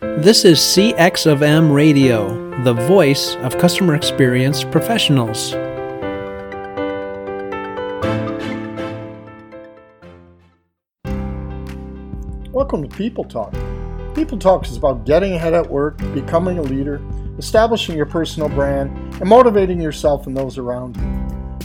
This is CX of M Radio, the voice of customer experience professionals. Welcome to People Talk. People Talk is about getting ahead at work, becoming a leader, establishing your personal brand, and motivating yourself and those around you.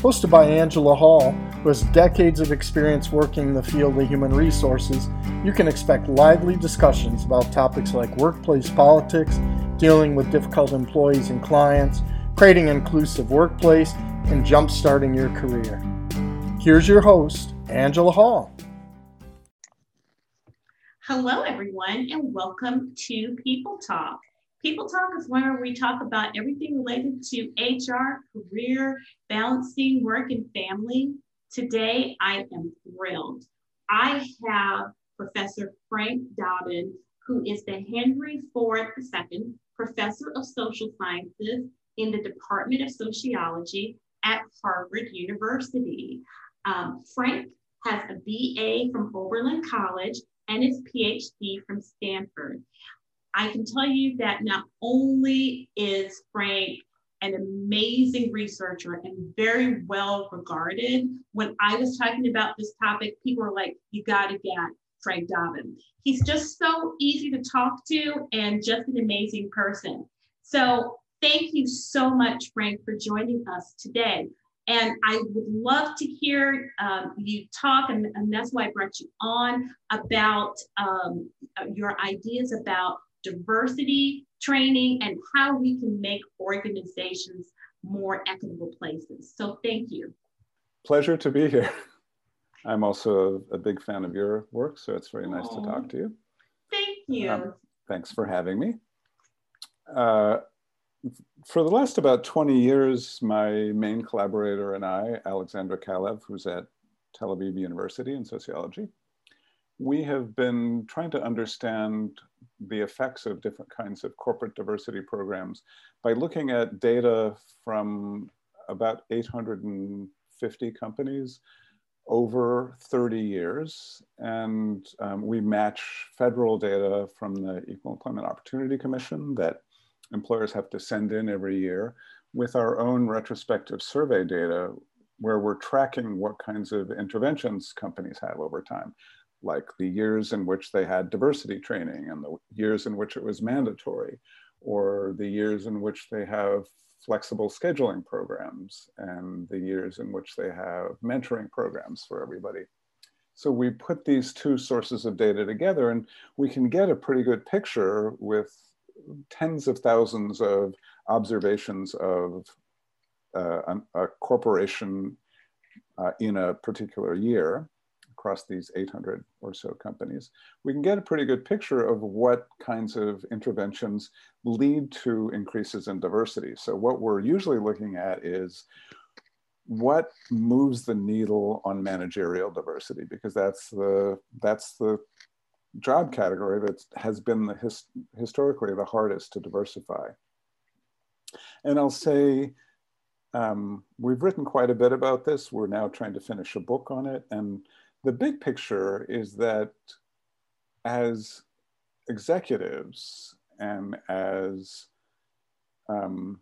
Hosted by Angela Hall, who has decades of experience working in the field of human resources, you can expect lively discussions about topics like workplace politics, dealing with difficult employees and clients, creating an inclusive workplace, and jumpstarting your career. Here's your host, Angela Hall. Hello, everyone, and welcome to People Talk. People Talk is where we talk about everything related to HR, career, balancing work and family. Today, I am thrilled. I have Professor Frank Dobbin, who is the Henry Ford II Professor of Social Sciences in the Department of Sociology at Harvard University. Um, Frank has a BA from Oberlin College and his PhD from Stanford. I can tell you that not only is Frank an amazing researcher and very well regarded. When I was talking about this topic, people were like, you got to get Frank Dobbin. He's just so easy to talk to and just an amazing person. So, thank you so much, Frank, for joining us today. And I would love to hear um, you talk, and, and, that's why I brought you on about um, your ideas about diversity training and how we can make organizations more equitable places. So thank you. Pleasure to be here. I'm also a, big fan of your work, so it's very nice Aww. to talk to you. Thank you. Um, thanks for having me. Uh, for the last about 20 years, my main collaborator and I, Alexandra Kalev, who's at Tel Aviv University in sociology, we have been trying to understand the effects of different kinds of corporate diversity programs by looking at data from about 850 companies over 30 years. And um, we match federal data from the Equal Employment Opportunity Commission that employers have to send in every year with our own retrospective survey data where we're tracking what kinds of interventions companies have over time like the years in which they had diversity training and the years in which it was mandatory, or the years in which they have flexible scheduling programs and the years in which they have mentoring programs for everybody. So we put these two sources of data together and we can get a pretty good picture with tens of thousands of observations of uh, a, corporation uh, in a particular year across these 800 or so companies, we can get a pretty good picture of what kinds of interventions lead to increases in diversity. So what we're usually looking at is what moves the needle on managerial diversity because that's the that's the job category that has been the his, historically the hardest to diversify. And I'll say um, we've written quite a bit about this. We're now trying to finish a book on it, and the big picture is that as executives and as um,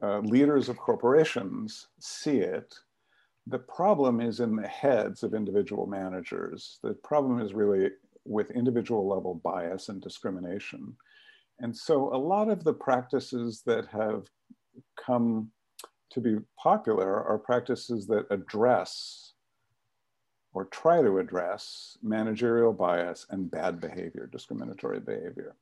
uh, leaders of corporations see it, the problem is in the heads of individual managers. The problem is really with individual level bias and discrimination. And so a lot of the practices that have come to be popular are practices that address or try to address managerial bias and bad behavior, discriminatory behavior.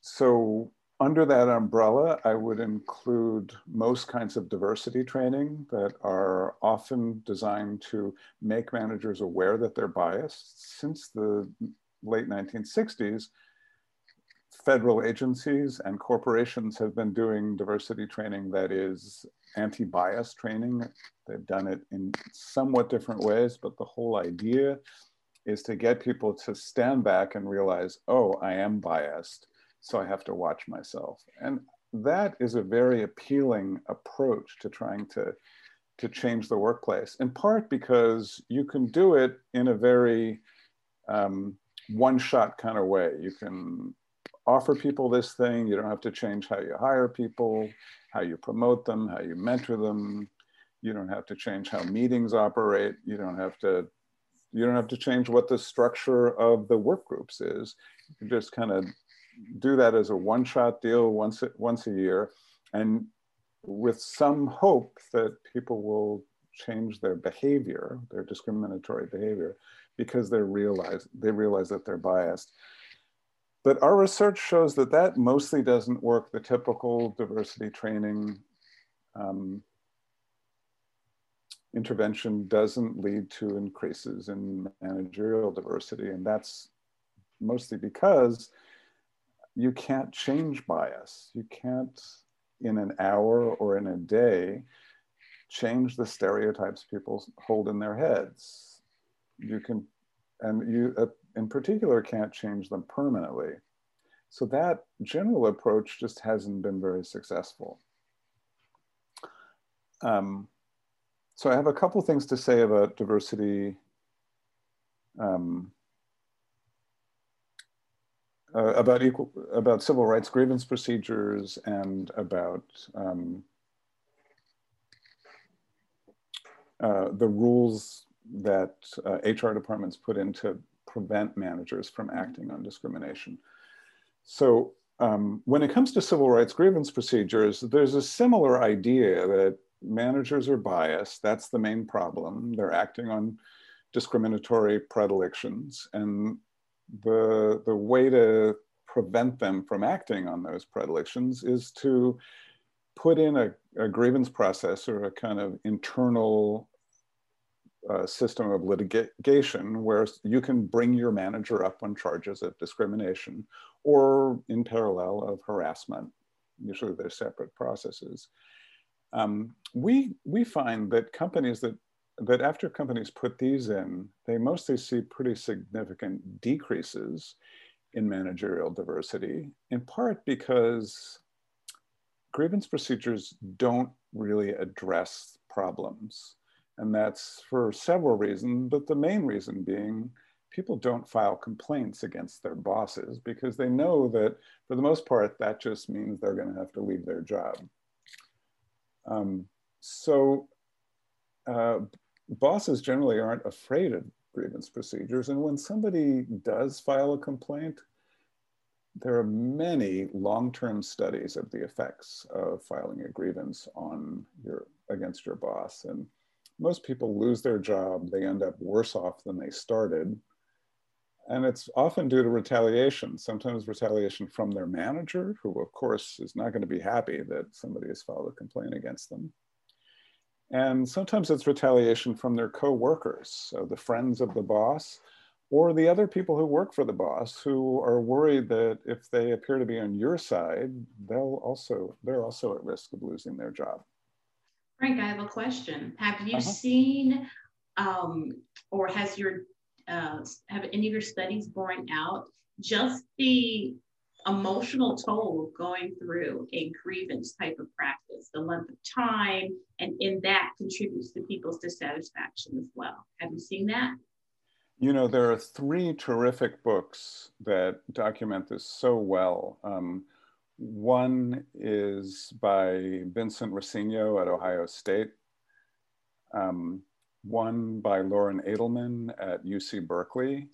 So under that umbrella, I would include most kinds of diversity training that are often designed to make managers aware that they're biased. Since the late 1960s, federal agencies and corporations have been doing diversity training that is anti-bias training. They've done it in somewhat different ways, but the whole idea is to get people to stand back and realize, oh, I am biased, so I have to watch myself. And that is a very appealing approach to trying to, to change the workplace, in part because you can do it in a very um, one shot kind of way. You can offer people this thing. You don't have to change how you hire people, how you promote them, how you mentor them. You don't have to change how meetings operate. You don't have to you don't have to change what the structure of the work groups is. You just kind of do that as a one-shot deal once once a year, and with some hope that people will change their behavior, their discriminatory behavior, because they realize they realize that they're biased. But our research shows that that mostly doesn't work. The typical diversity training um, intervention doesn't lead to increases in managerial diversity, and that's mostly because you can't change bias. You can't, in an hour or in a day, change the stereotypes people hold in their heads. You can, and you uh, in particular can't change them permanently. So that general approach just hasn't been very successful. Um, so I have a couple things to say about diversity um, uh, about equal about civil rights grievance procedures and about um, uh, the rules that uh, HR departments put in to prevent managers from acting on discrimination. So um, when it comes to civil rights grievance procedures, there's a similar idea that managers are biased. That's the main problem. They're acting on discriminatory predilections. And the, the way to prevent them from acting on those predilections is to put in a, a grievance process or a kind of internal uh, system of litigation where you can bring your manager up on charges of discrimination or in parallel of harassment. Usually they're separate processes. Um, we, we find that companies that, that after companies put these in, they mostly see pretty significant decreases in managerial diversity, in part because grievance procedures don't really address problems. And that's for several reasons, but the main reason being people don't file complaints against their bosses because they know that for the most part, that just means they're going to have to leave their job. Um, so uh, bosses generally aren't afraid of grievance procedures. And when somebody does file a complaint, there are many long-term studies of the effects of filing a grievance on your against your boss. And most people lose their job. They end up worse off than they started. And it's often due to retaliation, sometimes retaliation from their manager, who of course is not going to be happy that somebody has filed a complaint against them. And sometimes it's retaliation from their coworkers, so the friends of the boss, or the other people who work for the boss who are worried that if they appear to be on your side, they'll also, they're also at risk of losing their job. Frank, I have a question. Have you uh-huh. seen um, or has your uh, have any of your studies borne out just the emotional toll of going through a grievance type of practice, the length of time, and in that contributes to people's dissatisfaction as well. Have you seen that? You know, there are three terrific books that document this so well. Um, one is by Vincent Roscigno at Ohio State. Um, one by Lauren Edelman at UC Berkeley,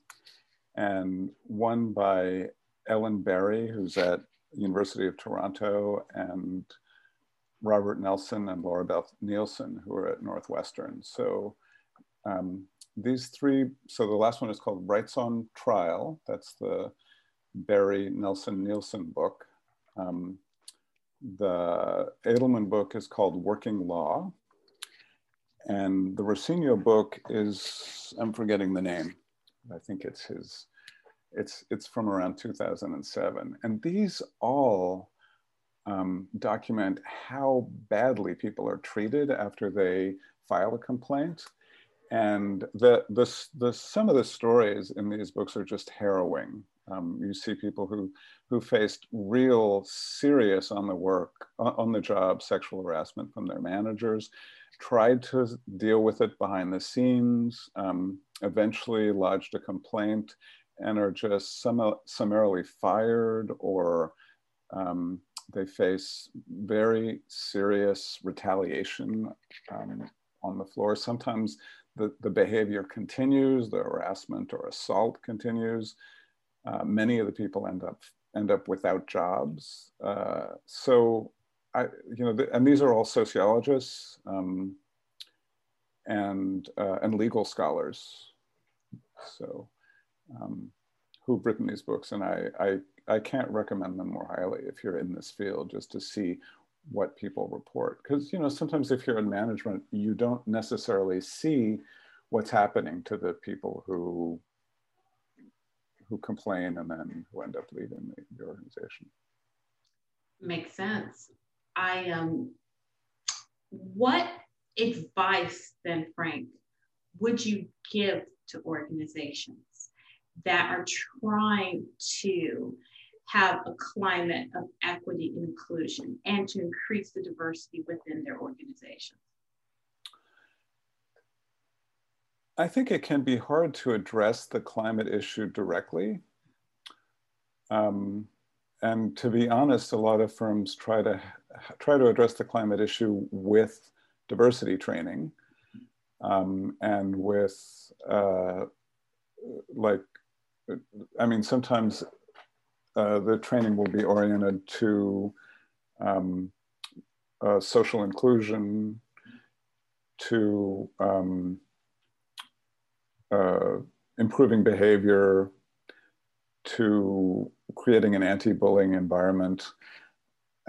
and one by Ellen Berrey, who's at University of Toronto, and Robert Nelson and Laura Beth Nielsen, who are at Northwestern. So um, these three, so the last one is called Rights on Trial. That's the Berrey Nelson Nielsen book. Um, the Edelman book is called Working Law. And the Roscigno book is, I'm forgetting the name. I think it's his, it's, it's from around 2007. And these all um, document how badly people are treated after they file a complaint. And the, the, the, some of the stories in these books are just harrowing. Um, you see people who, who faced real serious on the work, on the job sexual harassment from their managers tried to deal with it behind the scenes, um, eventually lodged a complaint, and are just sum summarily fired or um, they face very serious retaliation um, on the floor. Sometimes the, the behavior continues, the harassment or assault continues. Uh, many of the people end up end up without jobs. Uh, so, I you know, and these are all sociologists um, and uh, and legal scholars. So, um, who've written these books, and I, I I can't recommend them more highly if you're in this field, just to see what people report. Because you know, sometimes if you're in management, you don't necessarily see what's happening to the people who who complain and then who end up leaving the, the organization. Makes sense. I um what advice then, Frank, would you give to organizations that are trying to have a climate of equity and inclusion and to increase the diversity within their organization? I think it can be hard to address the climate issue directly. Um, and to be honest, a lot of firms try to try to address the climate issue with diversity training um, and with uh, like, I mean, sometimes uh, the training will be oriented to um, uh, social inclusion, to um, uh, improving behavior, to creating an anti-bullying environment.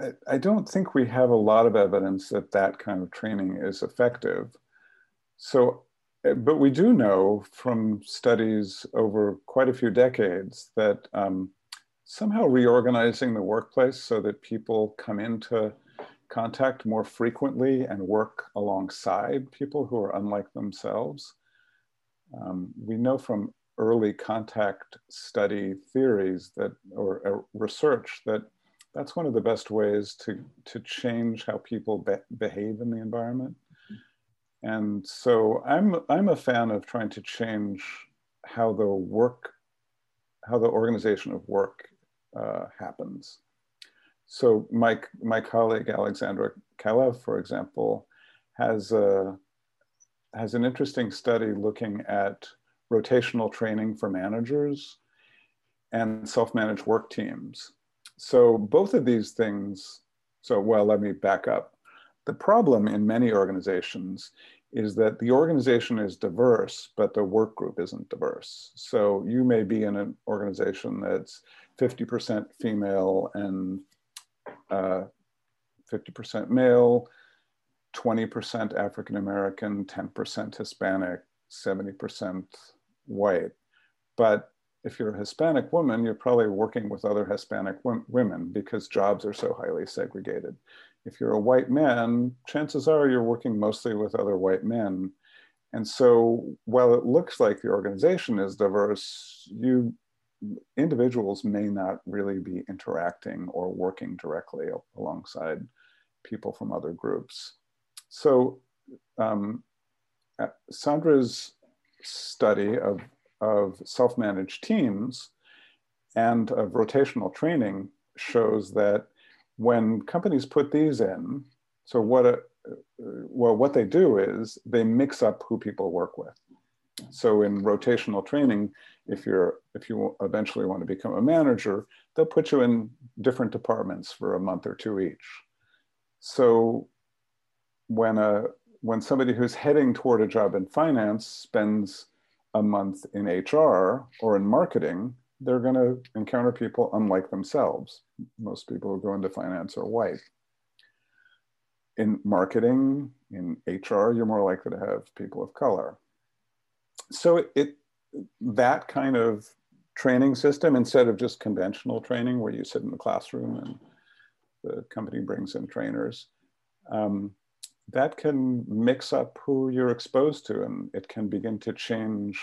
I, I don't think we have a lot of evidence that that kind of training is effective. So Eh, but we do know from studies over quite a few decades that um, somehow reorganizing the workplace so that people come into contact more frequently and work alongside people who are unlike themselves. Um, we know from early contact study theories that, or research that that's one of the best ways to, to change how people be behave in the environment. And so I'm, I'm a fan of trying to change how the work, how the organization of work uh, happens. So my, my colleague Alexandra Kalev, for example, has, a, has an interesting study looking at rotational training for managers and self-managed work teams. So both of these things, so well, let me back up. The problem in many organizations is that the organization is diverse, but the work group isn't diverse. So you may be in an organization that's 50% female and 50% uh, male, 20% African American, 10% Hispanic, 70% white. But if you're a Hispanic woman, you're probably working with other Hispanic women because jobs are so highly segregated. If you're a white man, chances are you're working mostly with other white men. And so while it looks like the organization is diverse, you individuals may not really be interacting or working directly alongside people from other groups. So um, uh, Sandra's study of, of self-managed teams and of rotational training shows that when companies put these in, so what, a, well, what they do is they mix up who people work with. So in rotational training, if you're if you eventually want to become a manager, they'll put you in different departments for a month or two each. So when a when somebody who's heading toward a job in finance spends a month in HR or in marketing, they're going to encounter people unlike themselves. Most people who go into finance are white. In marketing, in HR, you're more likely to have people of color. So it, it that kind of training system, instead of just conventional training where you sit in the classroom and the company brings in trainers, um, that can mix up who you're exposed to and it can begin to change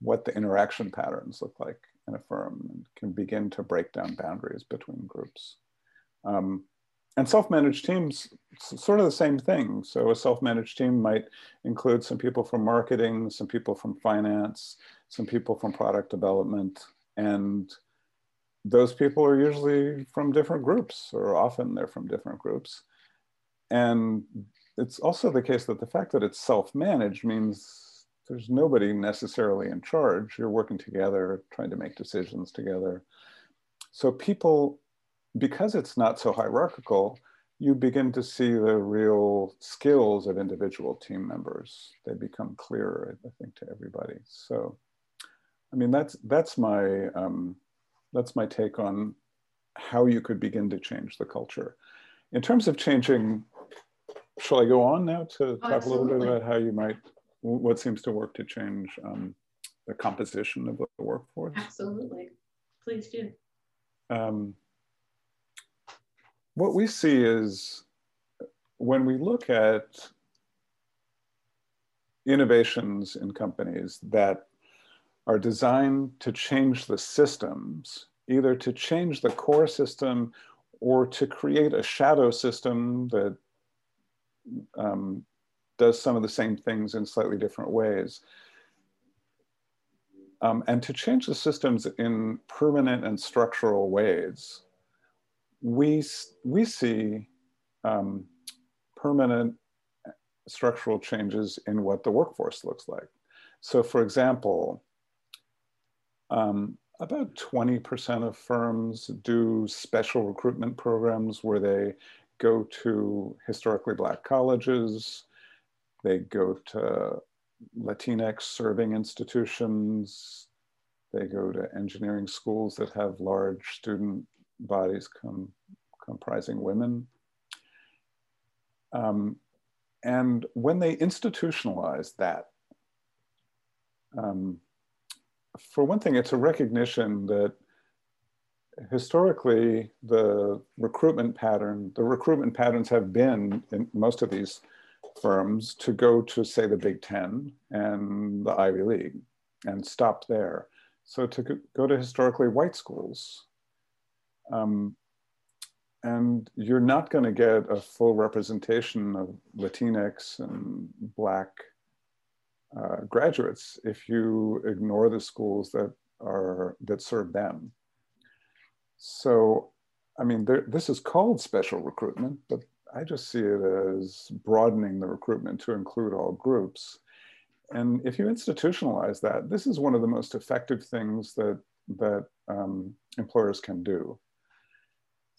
what the interaction patterns look like in a firm and can begin to break down boundaries between groups. Um, and self-managed teams, sort of the same thing. So a self-managed team might include some people from marketing, some people from finance, some people from product development, and those people are usually from different groups, or often they're from different groups. And it's also the case that the fact that it's self-managed means there's nobody necessarily in charge. You're working together, trying to make decisions together. So people, because it's not so hierarchical, you begin to see the real skills of individual team members. They become clearer, I think, to everybody. So, I mean, that's that's my um, that's my take on how you could begin to change the culture. In terms of changing, shall I go on now to talk Absolutely. a little bit about how you might, what seems to work to change um, the composition of the workforce? Absolutely, please do. Um, what we see is when we look at innovations in companies that are designed to change the systems, either to change the core system or to create a shadow system that um, does some of the same things in slightly different ways. Um, and to change the systems in permanent and structural ways we, we see um, permanent structural changes in what the workforce looks like. So for example, um, about 20% of firms do special recruitment programs where they go to historically black colleges, they go to Latinx serving institutions, they go to engineering schools that have large student bodies com comprising women. Um, and when they institutionalize that, um, for one thing, it's a recognition that historically the recruitment pattern, the recruitment patterns have been in most of these firms to go to say the Big Ten and the Ivy League and stop there. So to go to historically white schools um, and you're not going to get a full representation of Latinx and Black uh, graduates if you ignore the schools that are that serve them. So, I mean, there, this is called special recruitment, but I just see it as broadening the recruitment to include all groups. And if you institutionalize that, this is one of the most effective things that that um, employers can do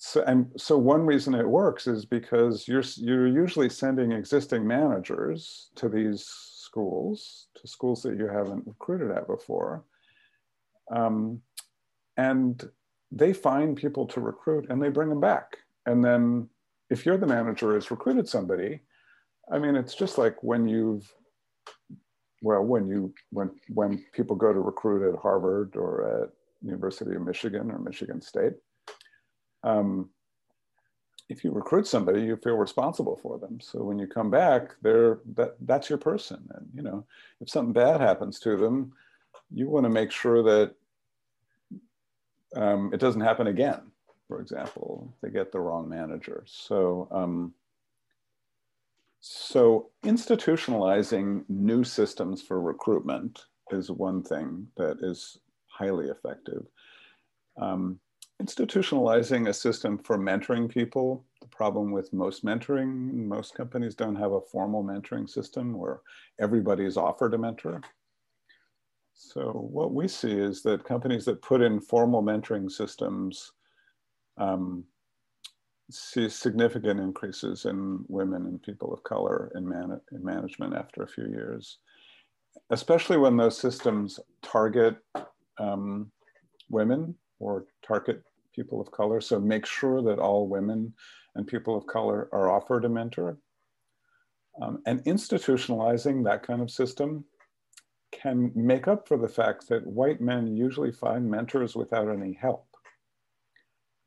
so, and so one reason it works is because you're, you're usually sending existing managers to these schools, to schools that you haven't recruited at before. Um, and they find people to recruit and they bring them back. And then if you're the manager has recruited somebody, I mean, it's just like when you've, well, when you, when, when people go to recruit at Harvard or at University of Michigan or Michigan State, um, if you recruit somebody, you feel responsible for them. So when you come back, they're that that's your person. And you know, if something bad happens to them, you want to make sure that um, it doesn't happen again. For example, they get the wrong manager. So um, so institutionalizing new systems for recruitment is one thing that is highly effective. Um, institutionalizing a system for mentoring people. The problem with most mentoring, most companies don't have a formal mentoring system where everybody is offered a mentor. So what we see is that companies that put in formal mentoring systems um, see significant increases in women and people of color in, man in management after a few years, especially when those systems target um, women or target people of color. So make sure that all women and people of color are offered a mentor. Um, and institutionalizing that kind of system can make up for the fact that white men usually find mentors without any help.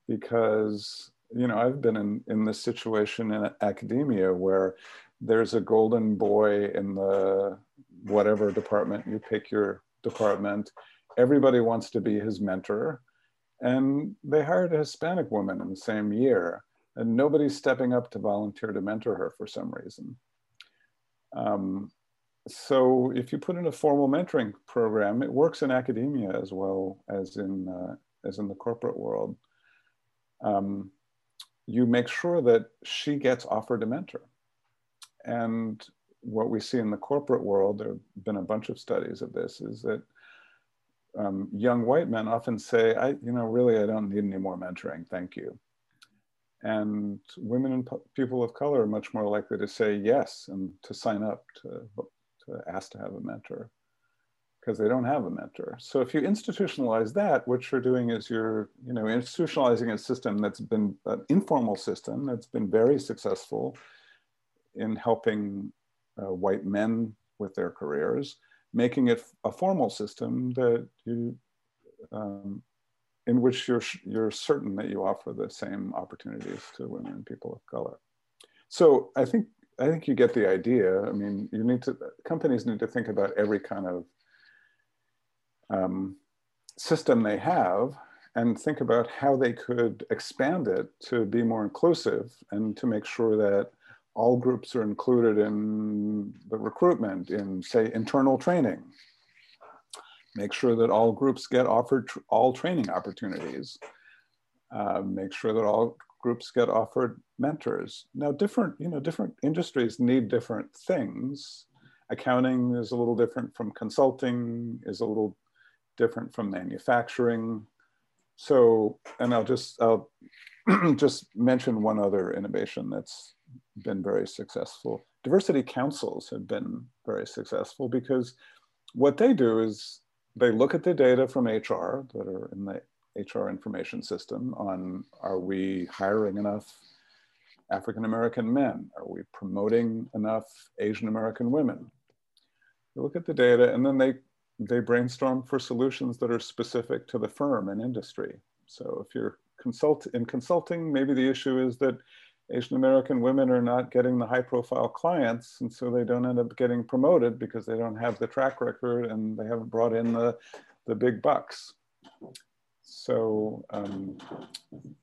Because, you know, I've been in, in this situation in academia where there's a golden boy in the whatever department, you pick your department, everybody wants to be his mentor and they hired a Hispanic woman in the same year, and nobody's stepping up to volunteer to mentor her for some reason. Um, so if you put in a formal mentoring program, it works in academia as well as in, uh, as in the corporate world. Um, you make sure that she gets offered a mentor. And what we see in the corporate world, there have been a bunch of studies of this, is that um, young white men often say, I, you know, really, I don't need any more mentoring, thank you. And women and people of color are much more likely to say yes and to sign up to, to ask to have a mentor because they don't have a mentor. So if you institutionalize that, what you're doing is you're, you know, institutionalizing a system that's been an informal system that's been very successful in helping uh, white men with their careers, making it a formal system that you, um, in which you're, you're certain that you offer the same opportunities to women and people of color. So I think, I think you get the idea. I mean, you need to, companies need to think about every kind of um, system they have and think about how they could expand it to be more inclusive and to make sure that all groups are included in the recruitment, in say internal training. Make sure that all groups get offered tr all training opportunities. Uh, make sure that all groups get offered mentors. Now different, you know, different industries need different things. Accounting is a little different from consulting, is a little different from manufacturing. So, and I'll just, I'll just mention one other innovation that's been very successful. Diversity councils have been very successful because what they do is they look at the data from HR that are in the HR information system on are we hiring enough African American men? Are we promoting enough Asian American women? They look at the data and then they they brainstorm for solutions that are specific to the firm and industry. So if you're consult in consulting, maybe the issue is that Asian American women are not getting the high profile clients and so they don't end up getting promoted because they don't have the track record and they haven't brought in the, the big bucks. So um,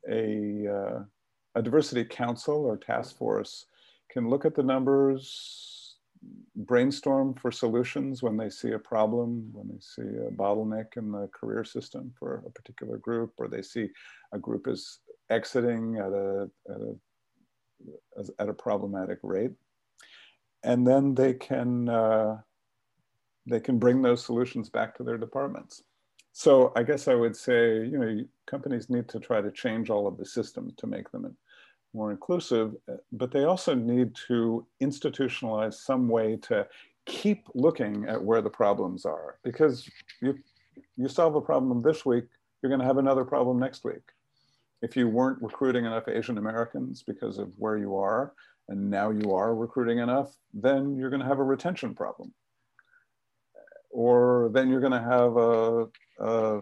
a, uh, a diversity council or task force can look at the numbers, brainstorm for solutions when they see a problem, when they see a bottleneck in the career system for a particular group, or they see a group is exiting at a, at a at a problematic rate. And then they can, uh, they can bring those solutions back to their departments. So I guess I would say, you know, companies need to try to change all of the systems to make them more inclusive, uh, but they also need to institutionalize some way to keep looking at where the problems are because you, you solve a problem this week, you're going to have another problem next week if you weren't recruiting enough Asian Americans because of where you are, and now you are recruiting enough, then you're going to have a retention problem. Or then you're going to have a, a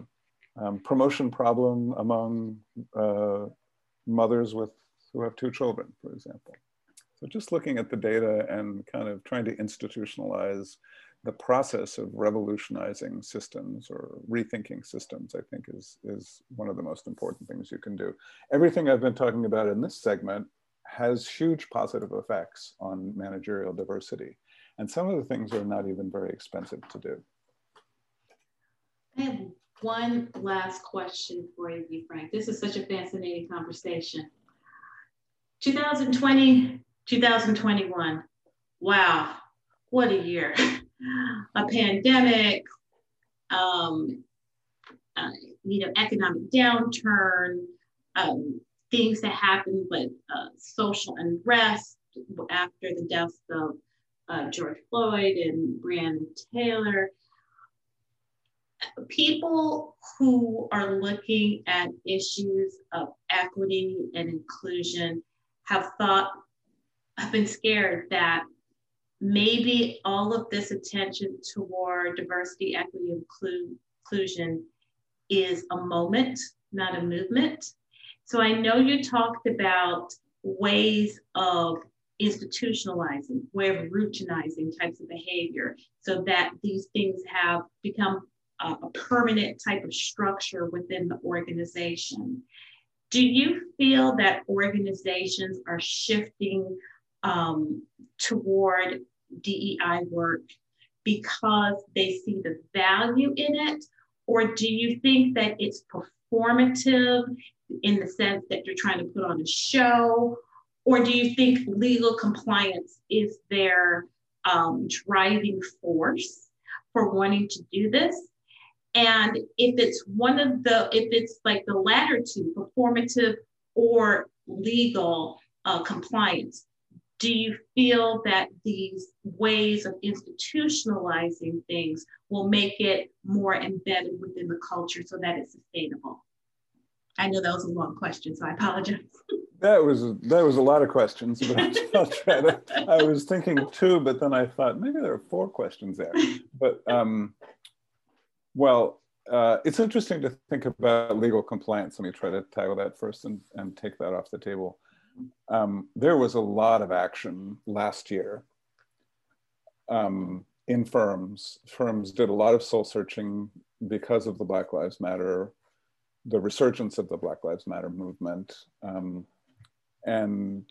um, promotion problem among uh, mothers with who have two children, for example. So just looking at the data and kind of trying to institutionalize the process of revolutionizing systems or rethinking systems, I think is, is one of the most important things you can do. Everything I've been talking about in this segment has huge positive effects on managerial diversity. And some of the things are not even very expensive to do. I have one last question for you, Frank. This is such a fascinating conversation. 2020, 2021. Wow, what a year. a pandemic, um, uh, you know, economic downturn, um, things that happened with uh, social unrest after the deaths of uh, George Floyd and Breonna Taylor. People who are looking at issues of equity and inclusion have thought, have been scared that maybe all of this attention toward diversity, equity, inclu- inclusion is a moment, not a movement. So I know you talked about ways of institutionalizing, way of routinizing types of behavior so that these things have become a, a permanent type of structure within the organization. Do you feel that organizations are shifting um, toward DEI work because they see the value in it? Or do you think that it's performative in the sense that you're trying to put on a show? Or do you think legal compliance is their um, driving force for wanting to do this? And if it's one of the, if it's like the latter two, performative or legal uh, compliance, do you feel that these ways of institutionalizing things will make it more embedded within the culture so that it's sustainable? I know that was a long question, so I apologize. That was that was a lot of questions, but I'll try to. I was thinking two, but then I thought maybe there are four questions there. But um, well, uh, it's interesting to think about legal compliance. Let me try to tackle that first and, and take that off the table. Um, there was a lot of action last year um, in firms. Firms did a lot of soul searching because of the Black Lives Matter, the resurgence of the Black Lives Matter movement. Um, and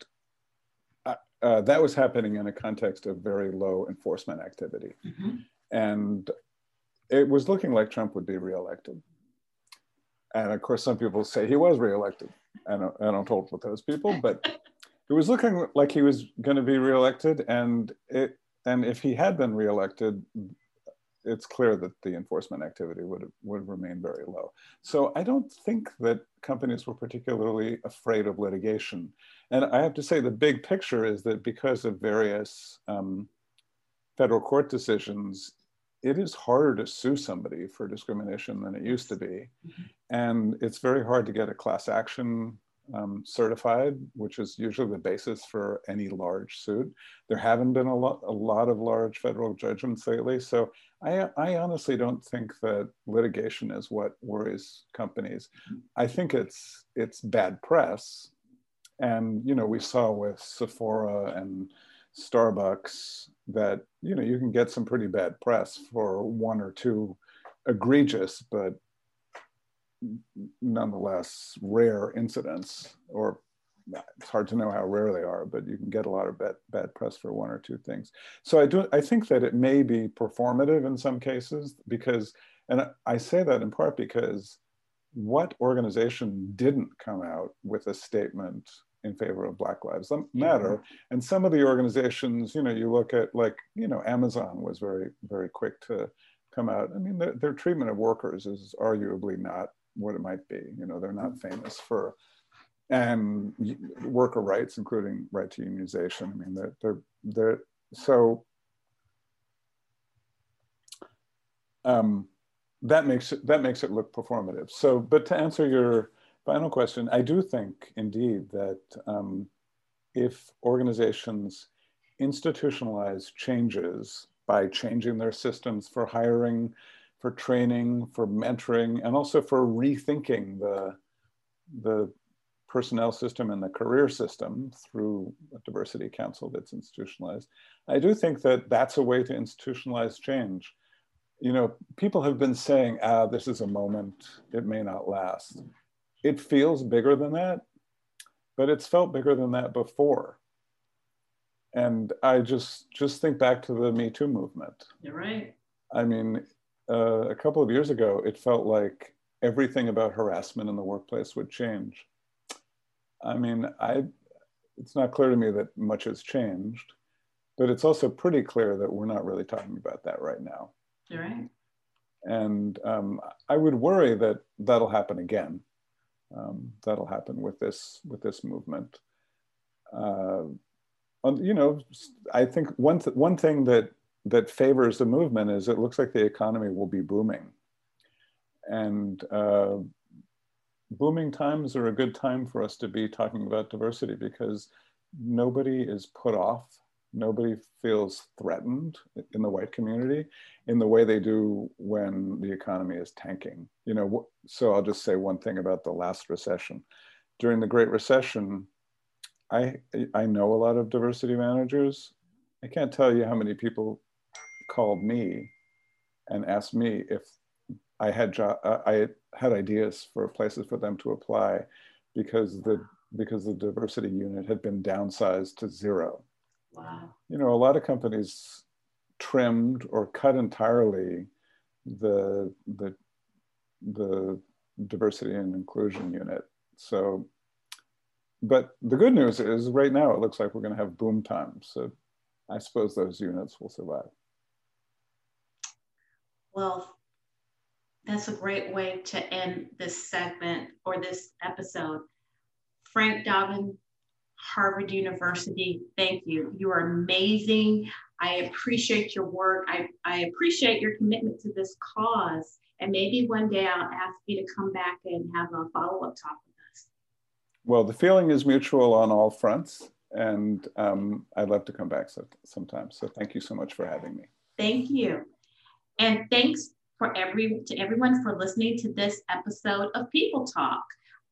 uh, uh, that was happening in a context of very low enforcement activity. Mm-hmm. And it was looking like Trump would be reelected. And of course, some people say he was reelected. I don't, I don't hold with those people, but it was looking like he was going to be reelected. And it, and if he had been reelected, it's clear that the enforcement activity would would remain very low. So I don't think that companies were particularly afraid of litigation. And I have to say, the big picture is that because of various um, federal court decisions, it is harder to sue somebody for discrimination than it used to be. Mm-hmm. And it's very hard to get a class action um, certified, which is usually the basis for any large suit. There haven't been a lot, a lot of large federal judgments lately. So I, I honestly don't think that litigation is what worries companies. I think it's, it's bad press. And, you know, we saw with Sephora and Starbucks that you know you can get some pretty bad press for one or two egregious but nonetheless rare incidents or it's hard to know how rare they are but you can get a lot of bad, bad press for one or two things so i do i think that it may be performative in some cases because and i say that in part because what organization didn't come out with a statement in favor of Black Lives Matter. Mm-hmm. And some of the organizations, you know, you look at like, you know, Amazon was very, very quick to come out. I mean, their, their treatment of workers is arguably not what it might be. You know, they're not famous for and worker rights, including right to unionization. I mean, they're, they're, they're so um, that makes it that makes it look performative. So, but to answer your final question, I do think indeed that um, if organizations institutionalize changes by changing their systems for hiring, for training, for mentoring, and also for rethinking the, the personnel system and the career system through a diversity council that's institutionalized. I do think that that's a way to institutionalize change. You know, people have been saying, ah, this is a moment, it may not last it feels bigger than that, but it's felt bigger than that before. And I just just think back to the Me Too movement. You're right. I mean, uh, a couple of years ago, it felt like everything about harassment in the workplace would change. I mean, I it's not clear to me that much has changed, but it's also pretty clear that we're not really talking about that right now. You're right. And um, I would worry that that'll happen again um, that'll happen with this with this movement. Uh, you know, I think one th one thing that that favors the movement is it looks like the economy will be booming, and uh, booming times are a good time for us to be talking about diversity because nobody is put off nobody feels threatened in the white community in the way they do when the economy is tanking. You know, so I'll just say one thing about the last recession. During the Great Recession, I I know a lot of diversity managers. I can't tell you how many people called me and asked me if I had jo- uh, I had ideas for places for them to apply because the because the diversity unit had been downsized to zero Wow. You know, a lot of companies trimmed or cut entirely the the the diversity and inclusion unit. So, but the good news is right now it looks like we're going to have boom times. So I suppose those units will survive. Well, that's a great way to end this segment or this episode. Frank Dobbin, Harvard University, thank you. You are amazing. I appreciate your work. I, I appreciate your commitment to this cause. And maybe one day I'll ask you to come back and have a follow up talk with us. Well, the feeling is mutual on all fronts. And um, I'd love to come back so, sometime. So thank you so much for having me. Thank you. And thanks for every to everyone for listening to this episode of People Talk.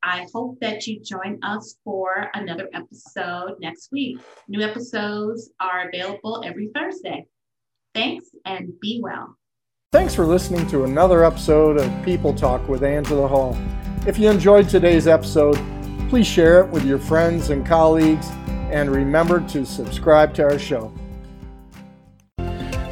I hope that you join us for another episode next week. New episodes are available every Thursday. Thanks and be well. Thanks for listening to another episode of People Talk with Angela Hall. If you enjoyed today's episode, please share it with your friends and colleagues and remember to subscribe to our show.